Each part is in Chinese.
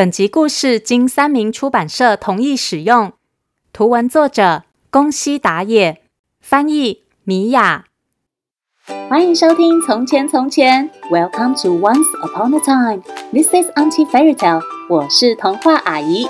本集故事经三民出版社同意使用，图文作者宫西达也，翻译米雅。欢迎收听《从前从前》，Welcome to Once Upon a Time。This is Auntie Fairy Tale。我是童话阿姨。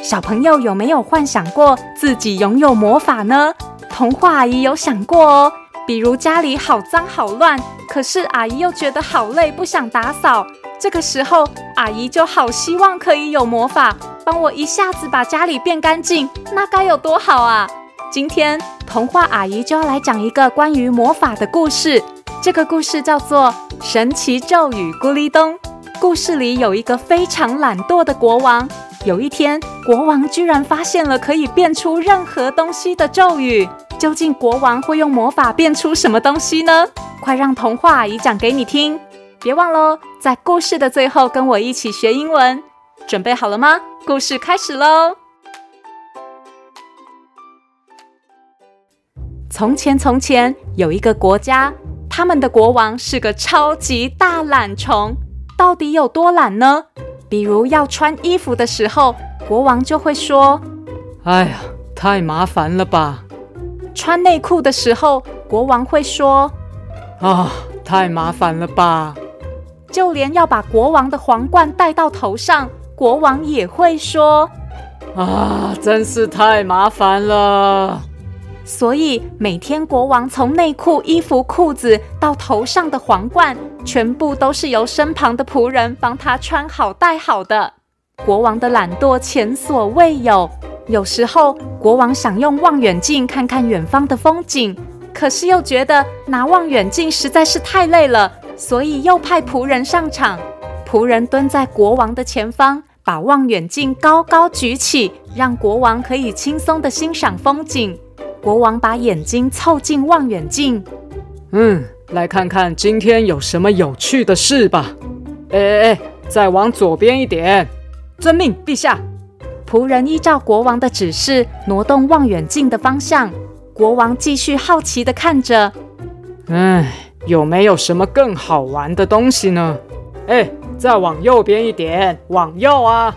小朋友有没有幻想过自己拥有魔法呢？童话阿姨有想过哦，比如家里好脏好乱，可是阿姨又觉得好累，不想打扫。这个时候，阿姨就好希望可以有魔法，帮我一下子把家里变干净，那该有多好啊！今天童话阿姨就要来讲一个关于魔法的故事。这个故事叫做《神奇咒语咕哩咚》。故事里有一个非常懒惰的国王，有一天，国王居然发现了可以变出任何东西的咒语。究竟国王会用魔法变出什么东西呢？快让童话阿姨讲给你听！别忘喽，在故事的最后跟我一起学英文。准备好了吗？故事开始喽！从前，从前有一个国家，他们的国王是个超级大懒虫。到底有多懒呢？比如要穿衣服的时候，国王就会说：“哎呀，太麻烦了吧！”穿内裤的时候，国王会说：“啊，太麻烦了吧！”就连要把国王的皇冠戴到头上，国王也会说：“啊，真是太麻烦了。”所以每天国王从内裤、衣服、裤子到头上的皇冠，全部都是由身旁的仆人帮他穿好、戴好的。国王的懒惰前所未有。有时候国王想用望远镜看看远方的风景，可是又觉得拿望远镜实在是太累了。所以又派仆人上场，仆人蹲在国王的前方，把望远镜高高举起，让国王可以轻松地欣赏风景。国王把眼睛凑近望远镜，嗯，来看看今天有什么有趣的事吧。哎哎哎，再往左边一点。遵命，陛下。仆人依照国王的指示挪动望远镜的方向。国王继续好奇地看着，哎。有没有什么更好玩的东西呢？哎，再往右边一点，往右啊！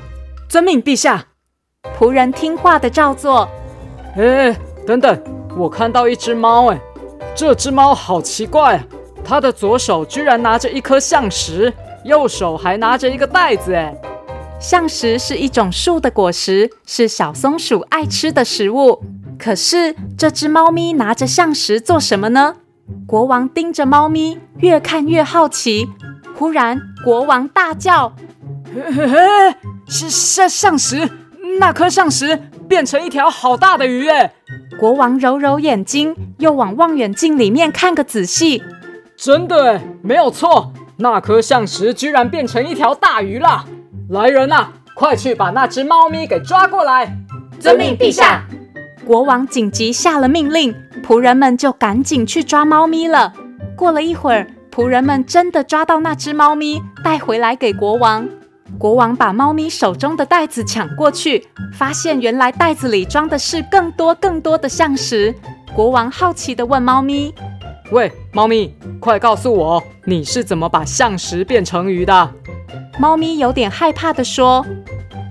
遵命，陛下。仆人听话的照做。哎，等等，我看到一只猫，哎，这只猫好奇怪啊！它的左手居然拿着一颗橡石，右手还拿着一个袋子，哎。橡石是一种树的果实，是小松鼠爱吃的食物。可是这只猫咪拿着橡石做什么呢？国王盯着猫咪，越看越好奇。忽然，国王大叫：“嘿嘿嘿，是上上石，那颗橡石变成一条好大的鱼！”哎，国王揉揉眼睛，又往望远镜里面看个仔细。真的，没有错，那颗橡石居然变成一条大鱼了！来人呐，快去把那只猫咪给抓过来！遵命，陛下。国王紧急下了命令。仆人们就赶紧去抓猫咪了。过了一会儿，仆人们真的抓到那只猫咪，带回来给国王。国王把猫咪手中的袋子抢过去，发现原来袋子里装的是更多更多的象石。国王好奇地问猫咪：“喂，猫咪，快告诉我，你是怎么把象石变成鱼的？”猫咪有点害怕地说。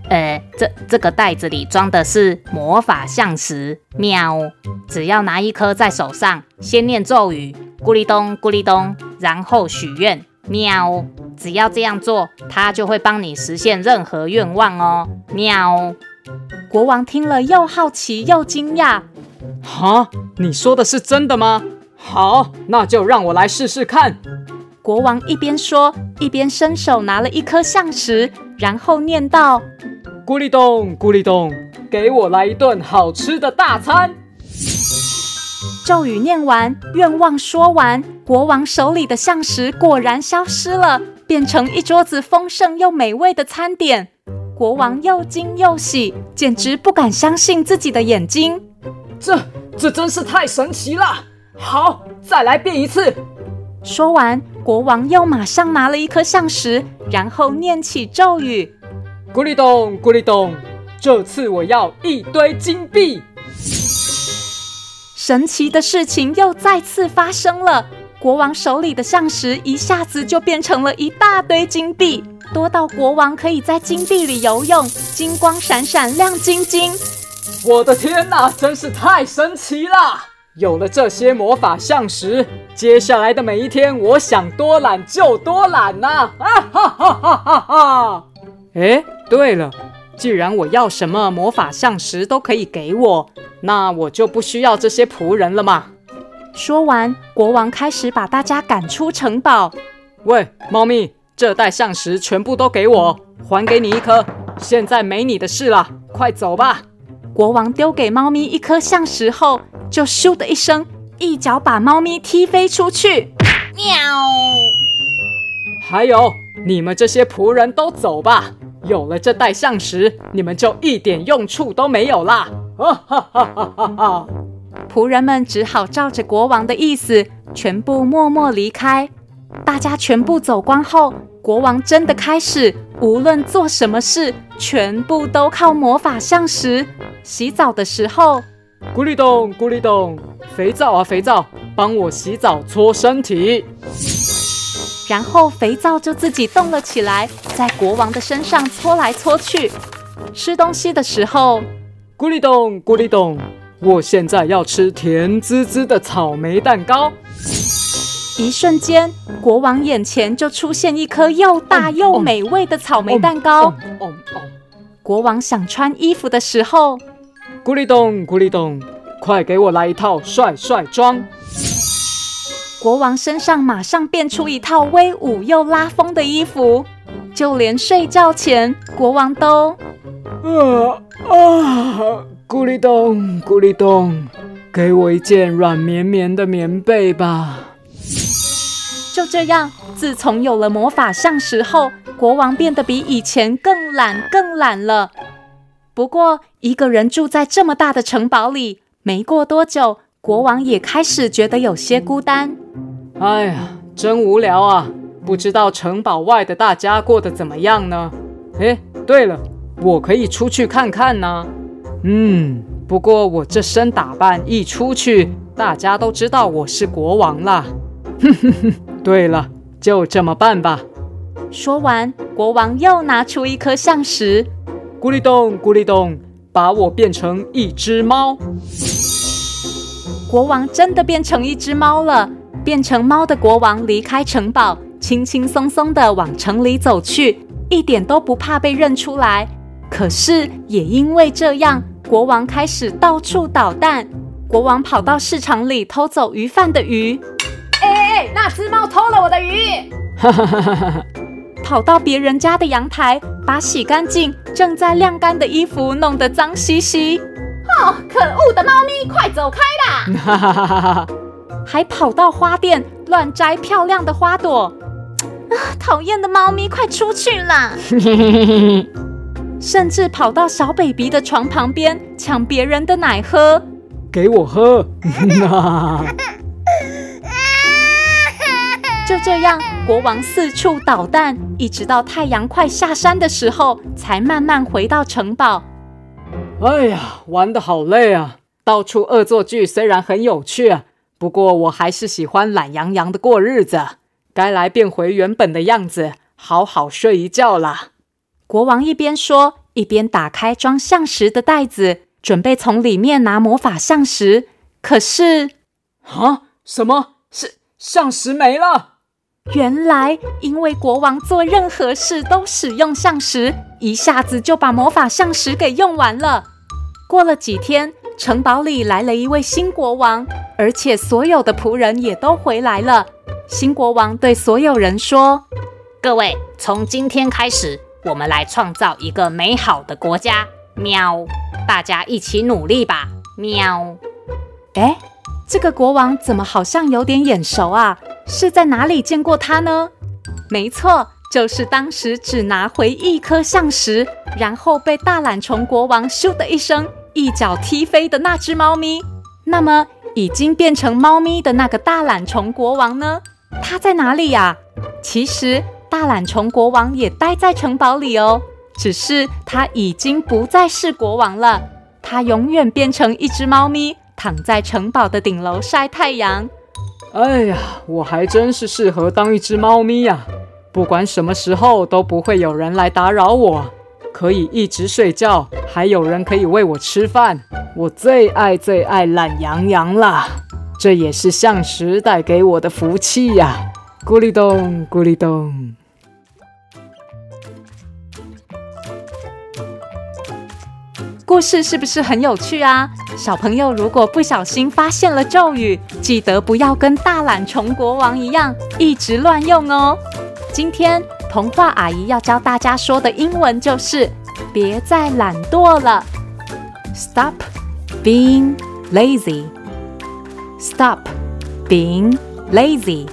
呃，这这个袋子里装的是魔法橡石，喵！只要拿一颗在手上，先念咒语“咕哩咚咕哩咚”，然后许愿，喵！只要这样做，它就会帮你实现任何愿望哦，喵！国王听了又好奇又惊讶，哈，你说的是真的吗？好，那就让我来试试看。国王一边说，一边伸手拿了一颗橡石，然后念道。咕哩咚，咕哩咚，给我来一顿好吃的大餐。咒语念完，愿望说完，国王手里的象石果然消失了，变成一桌子丰盛又美味的餐点。国王又惊又喜，简直不敢相信自己的眼睛。这这真是太神奇了！好，再来变一次。说完，国王又马上拿了一颗象石，然后念起咒语。咕哩咚，咕哩咚，这次我要一堆金币。神奇的事情又再次发生了，国王手里的象石一下子就变成了一大堆金币。多到国王可以在金币里游泳，金光闪闪，亮晶晶。我的天哪，真是太神奇了！有了这些魔法象石，接下来的每一天，我想多懒就多懒呐！啊哈哈哈哈哈！哎，对了，既然我要什么魔法像石都可以给我，那我就不需要这些仆人了嘛。说完，国王开始把大家赶出城堡。喂，猫咪，这袋像石全部都给我，还给你一颗。现在没你的事了，快走吧。国王丢给猫咪一颗像石后，就咻的一声，一脚把猫咪踢飞出去。喵！还有，你们这些仆人都走吧。有了这袋象石，你们就一点用处都没有啦！哈哈哈哈哈哈！仆人们只好照着国王的意思，全部默默离开。大家全部走光后，国王真的开始，无论做什么事，全部都靠魔法象石。洗澡的时候，咕哩咚，咕哩咚，肥皂啊肥皂，帮我洗澡搓身体。然后肥皂就自己动了起来，在国王的身上搓来搓去。吃东西的时候，咕哩咚，咕哩咚。我现在要吃甜滋滋的草莓蛋糕。一瞬间，国王眼前就出现一颗又大又美味的草莓蛋糕。国王想穿衣服的时候，咕哩咚咕哩咚，快给我来一套帅帅装。国王身上马上变出一套威武又拉风的衣服，就连睡觉前，国王都啊啊。咕哩咚，咕哩咚，给我一件软绵绵的棉被吧。就这样，自从有了魔法像石后，国王变得比以前更懒，更懒了。不过，一个人住在这么大的城堡里，没过多久，国王也开始觉得有些孤单。哎呀，真无聊啊！不知道城堡外的大家过得怎么样呢？哎，对了，我可以出去看看呢。嗯，不过我这身打扮一出去，大家都知道我是国王啦。哼哼哼，对了，就这么办吧。说完，国王又拿出一颗象石，咕哩咚，咕哩咚，把我变成一只猫。国王真的变成一只猫了。变成猫的国王离开城堡，轻轻松松地往城里走去，一点都不怕被认出来。可是也因为这样。国王开始到处捣蛋。国王跑到市场里偷走鱼贩的鱼。哎哎哎！那只猫偷了我的鱼。哈哈哈哈哈！跑到别人家的阳台，把洗干净、正在晾干的衣服弄得脏兮兮。哦，可恶的猫咪，快走开啦！哈哈哈哈哈！还跑到花店乱摘漂亮的花朵。啊，讨厌的猫咪，快出去啦！甚至跑到小 baby 的床旁边抢别人的奶喝，给我喝！就这样，国王四处捣蛋，一直到太阳快下山的时候，才慢慢回到城堡。哎呀，玩的好累啊！到处恶作剧虽然很有趣啊，不过我还是喜欢懒洋洋的过日子。该来变回原本的样子，好好睡一觉啦。国王一边说，一边打开装象石的袋子，准备从里面拿魔法象石。可是，啊，什么？是象石没了？原来，因为国王做任何事都使用象石，一下子就把魔法象石给用完了。过了几天，城堡里来了一位新国王，而且所有的仆人也都回来了。新国王对所有人说：“各位，从今天开始。”我们来创造一个美好的国家，喵！大家一起努力吧，喵！哎，这个国王怎么好像有点眼熟啊？是在哪里见过他呢？没错，就是当时只拿回一颗象石，然后被大懒虫国王咻的一声一脚踢飞的那只猫咪。那么，已经变成猫咪的那个大懒虫国王呢？他在哪里呀？其实。大懒虫国王也待在城堡里哦，只是他已经不再是国王了。他永远变成一只猫咪，躺在城堡的顶楼晒太阳。哎呀，我还真是适合当一只猫咪呀！不管什么时候都不会有人来打扰我，可以一直睡觉，还有人可以喂我吃饭。我最爱最爱懒羊羊啦，这也是橡实带给我的福气呀！咕哩咚，咕哩咚。故事是不是很有趣啊？小朋友如果不小心发现了咒语，记得不要跟大懒虫国王一样一直乱用哦。今天童话阿姨要教大家说的英文就是“别再懒惰了 ”，Stop being lazy。Stop being lazy。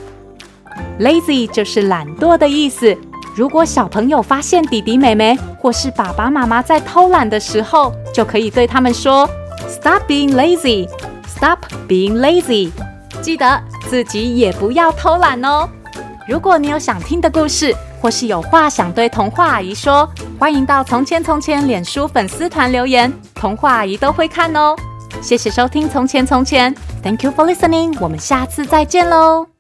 Lazy 就是懒惰的意思。如果小朋友发现弟弟妹妹或是爸爸妈妈在偷懒的时候，就可以对他们说：“Stop being lazy, stop being lazy。”记得自己也不要偷懒哦。如果你有想听的故事，或是有话想对童话阿姨说，欢迎到《从前从前》脸书粉丝团留言，童话阿姨都会看哦。谢谢收听《从前从前》，Thank you for listening，我们下次再见喽。